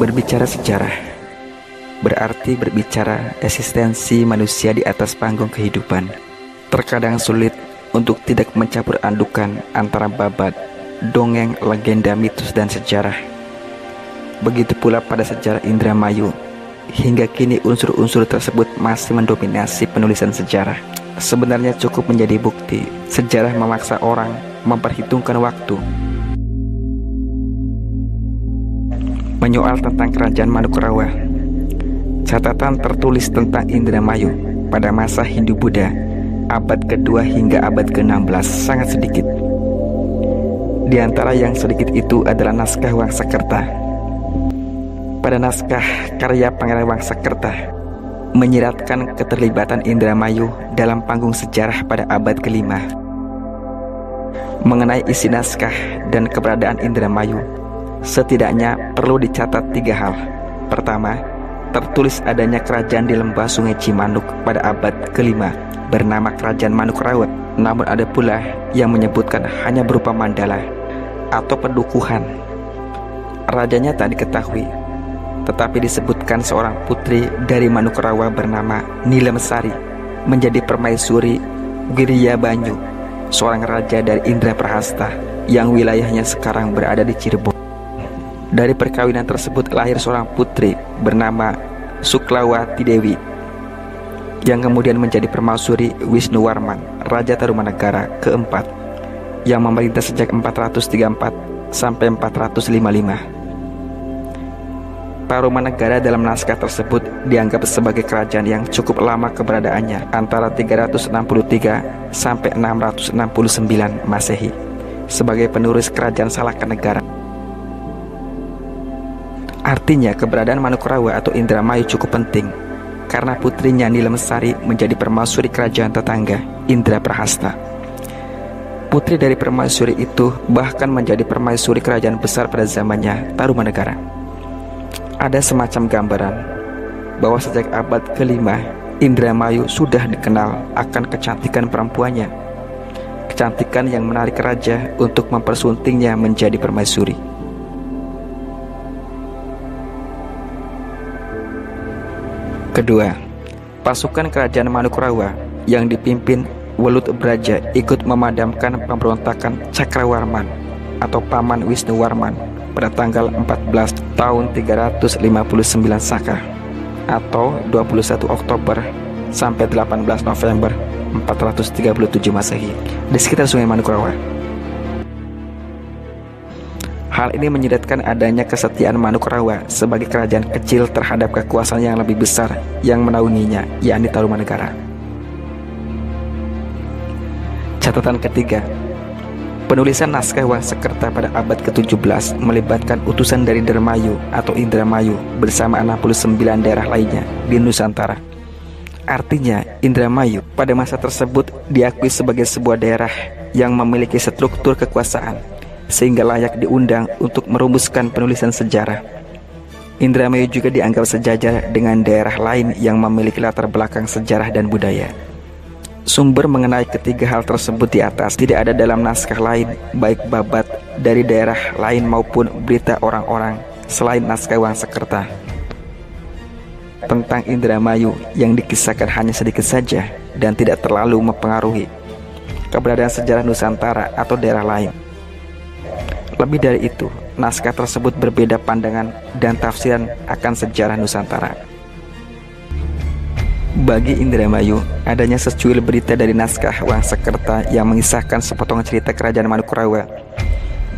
Berbicara sejarah berarti berbicara eksistensi manusia di atas panggung kehidupan. Terkadang sulit untuk tidak mencampur andukan antara babat, dongeng, legenda, mitos, dan sejarah. Begitu pula pada sejarah Indramayu, hingga kini unsur-unsur tersebut masih mendominasi penulisan sejarah. Sebenarnya cukup menjadi bukti sejarah memaksa orang memperhitungkan waktu menyoal tentang kerajaan Manukurawa. Catatan tertulis tentang Indramayu pada masa Hindu-Buddha abad kedua hingga abad ke-16 sangat sedikit. Di antara yang sedikit itu adalah naskah Wangsakerta. Pada naskah karya Pangeran Wangsakerta menyiratkan keterlibatan Indramayu dalam panggung sejarah pada abad kelima. Mengenai isi naskah dan keberadaan Indramayu, Setidaknya perlu dicatat tiga hal. Pertama, tertulis adanya kerajaan di lembah sungai Cimanuk pada abad kelima bernama Kerajaan Manukrawat. Namun ada pula yang menyebutkan hanya berupa mandala atau pendukuhan. Rajanya tak diketahui, tetapi disebutkan seorang putri dari Manukrawa bernama Nilamsari menjadi permaisuri Wirya Banyu, seorang raja dari Indra Prahasta yang wilayahnya sekarang berada di Cirebon. Dari perkawinan tersebut lahir seorang putri bernama Suklawati Dewi yang kemudian menjadi permaisuri Wisnuwarman, Raja Tarumanagara keempat yang memerintah sejak 434 sampai 455. Tarumanagara dalam naskah tersebut dianggap sebagai kerajaan yang cukup lama keberadaannya antara 363 sampai 669 Masehi sebagai penerus kerajaan Salaka. Artinya keberadaan Manokwarawa atau Indramayu cukup penting karena putrinya Nilamsari menjadi permaisuri kerajaan tetangga Indra Prahasta. Putri dari permaisuri itu bahkan menjadi permaisuri kerajaan besar pada zamannya Tarumanegara. Ada semacam gambaran bahwa sejak abad kelima Indramayu sudah dikenal akan kecantikan perempuannya. Kecantikan yang menarik raja untuk mempersuntingnya menjadi permaisuri. Kedua, pasukan kerajaan Manukurawa yang dipimpin Welut Braja ikut memadamkan pemberontakan Cakrawarman atau Paman Wisnuwarman pada tanggal 14 tahun 359 Saka atau 21 Oktober sampai 18 November 437 Masehi di sekitar Sungai Manukurawa. Hal ini menyiratkan adanya kesetiaan Manukurawa sebagai kerajaan kecil terhadap kekuasaan yang lebih besar yang menaunginya, yakni Tarumanegara. Catatan ketiga, penulisan naskah Wangsakerta pada abad ke-17 melibatkan utusan dari Dermayu atau Indramayu bersama 69 daerah lainnya di Nusantara. Artinya, Indramayu pada masa tersebut diakui sebagai sebuah daerah yang memiliki struktur kekuasaan sehingga layak diundang untuk merumuskan penulisan sejarah. Indramayu juga dianggap sejajar dengan daerah lain yang memiliki latar belakang sejarah dan budaya. Sumber mengenai ketiga hal tersebut di atas tidak ada dalam naskah lain, baik babat dari daerah lain maupun berita orang-orang selain naskah Wangsakerta. Tentang Indramayu yang dikisahkan hanya sedikit saja dan tidak terlalu mempengaruhi keberadaan sejarah Nusantara atau daerah lain. Lebih dari itu, naskah tersebut berbeda pandangan dan tafsiran akan sejarah Nusantara. Bagi Indramayu, adanya secuil berita dari naskah Wangsakerta yang mengisahkan sepotong cerita kerajaan Manukurawa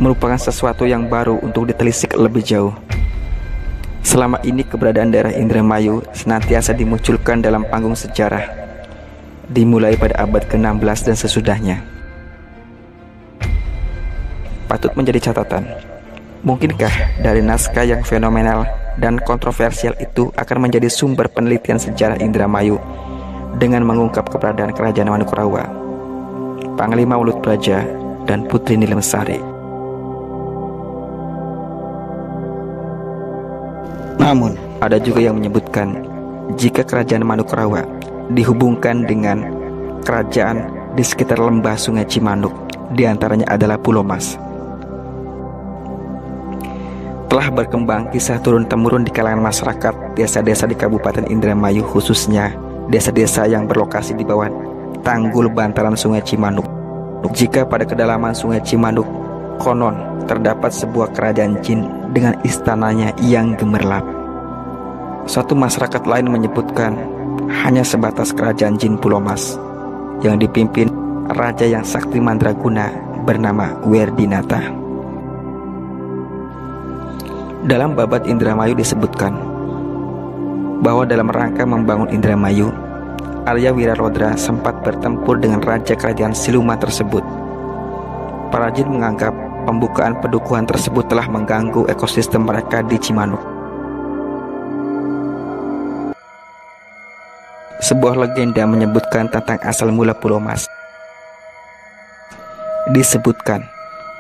merupakan sesuatu yang baru untuk ditelisik lebih jauh. Selama ini keberadaan daerah Indramayu senantiasa dimunculkan dalam panggung sejarah, dimulai pada abad ke-16 dan sesudahnya patut menjadi catatan. Mungkinkah dari naskah yang fenomenal dan kontroversial itu akan menjadi sumber penelitian sejarah Indramayu dengan mengungkap keberadaan kerajaan Manukurawa, Panglima Ulut Praja, dan Putri Nilemsari. Namun, Ada juga yang menyebutkan jika kerajaan Manukrawa dihubungkan dengan kerajaan di sekitar lembah Sungai Cimanuk, di antaranya adalah Pulau Mas. Telah berkembang kisah turun-temurun di kalangan masyarakat desa-desa di Kabupaten Indramayu khususnya desa-desa yang berlokasi di bawah tanggul bantaran Sungai Cimanuk. Jika pada kedalaman Sungai Cimanuk konon terdapat sebuah kerajaan jin dengan istananya yang gemerlap. Satu masyarakat lain menyebutkan hanya sebatas kerajaan jin Pulau Mas yang dipimpin raja yang sakti mandraguna bernama Werdinata. Dalam babat Indramayu disebutkan bahwa dalam rangka membangun Indramayu, Arya Wirarodra sempat bertempur dengan raja kerajaan Siluma tersebut. Para jin menganggap pembukaan pedukuhan tersebut telah mengganggu ekosistem mereka di Cimanuk. Sebuah legenda menyebutkan tentang asal mula Pulau Mas. Disebutkan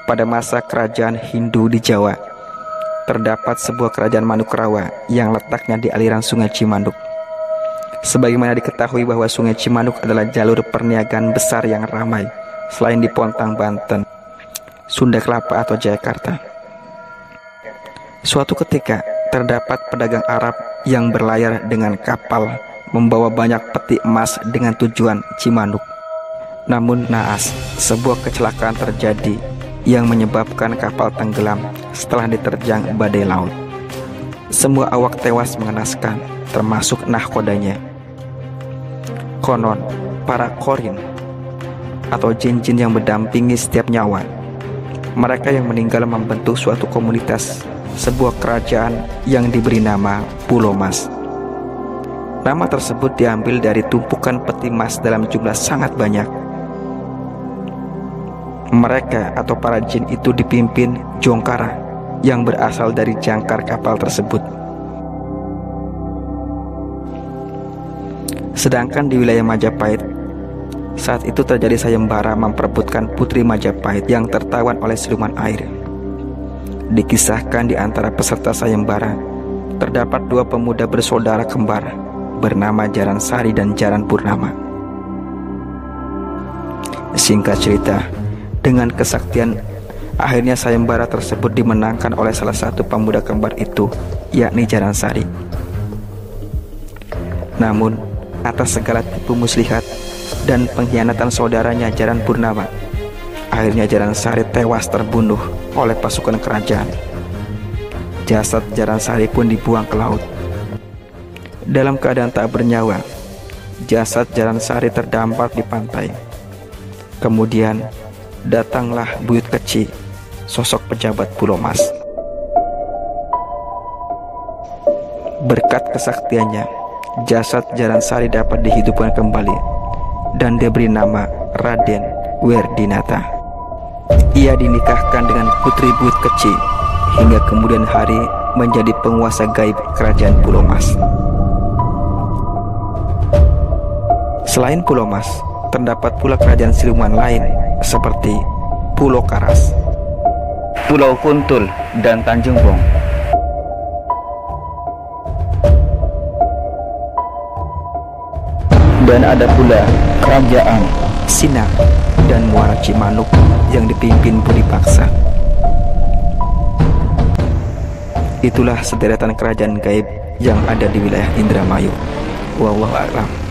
pada masa kerajaan Hindu di Jawa, terdapat sebuah kerajaan Manukrawa yang letaknya di aliran Sungai Cimanuk. Sebagaimana diketahui bahwa Sungai Cimanuk adalah jalur perniagaan besar yang ramai selain di Pontang, Banten, Sunda Kelapa atau Jakarta. Suatu ketika terdapat pedagang Arab yang berlayar dengan kapal membawa banyak peti emas dengan tujuan Cimanuk. Namun naas, sebuah kecelakaan terjadi yang menyebabkan kapal tenggelam setelah diterjang badai laut. Semua awak tewas mengenaskan, termasuk nahkodanya. Konon, para korin atau jin-jin yang mendampingi setiap nyawa. Mereka yang meninggal membentuk suatu komunitas, sebuah kerajaan yang diberi nama Pulau Mas. Nama tersebut diambil dari tumpukan peti emas dalam jumlah sangat banyak. Mereka atau para jin itu dipimpin Jongkara yang berasal dari jangkar kapal tersebut. Sedangkan di wilayah Majapahit, saat itu terjadi sayembara memperebutkan putri Majapahit yang tertawan oleh siluman air. Dikisahkan di antara peserta sayembara, terdapat dua pemuda bersaudara kembar bernama Jaran Sari dan Jaran Purnama. Singkat cerita, dengan kesaktian akhirnya sayembara tersebut dimenangkan oleh salah satu pemuda kembar itu, yakni Jaran Sari. Namun, atas segala tipu muslihat dan pengkhianatan saudaranya Jaran Purnama, akhirnya Jaran Sari tewas terbunuh oleh pasukan kerajaan. Jasad Jaran Sari pun dibuang ke laut dalam keadaan tak bernyawa. Jasad Jalan Sari terdampar di pantai. Kemudian datanglah buyut kecil, sosok pejabat Pulau Mas. Berkat kesaktiannya, jasad Jalan Sari dapat dihidupkan kembali dan diberi nama Raden Werdinata. Ia dinikahkan dengan putri buyut kecil hingga kemudian hari menjadi penguasa gaib kerajaan Pulau Mas. Selain Pulau Mas, terdapat pula kerajaan siluman lain seperti Pulau Karas, Pulau Kuntul, dan Tanjung Bong. Dan ada pula kerajaan Sinar dan Muara Cimanuk yang dipimpin Budi Paksa. Itulah sederetan kerajaan gaib yang ada di wilayah Indramayu. Wallahu a'lam.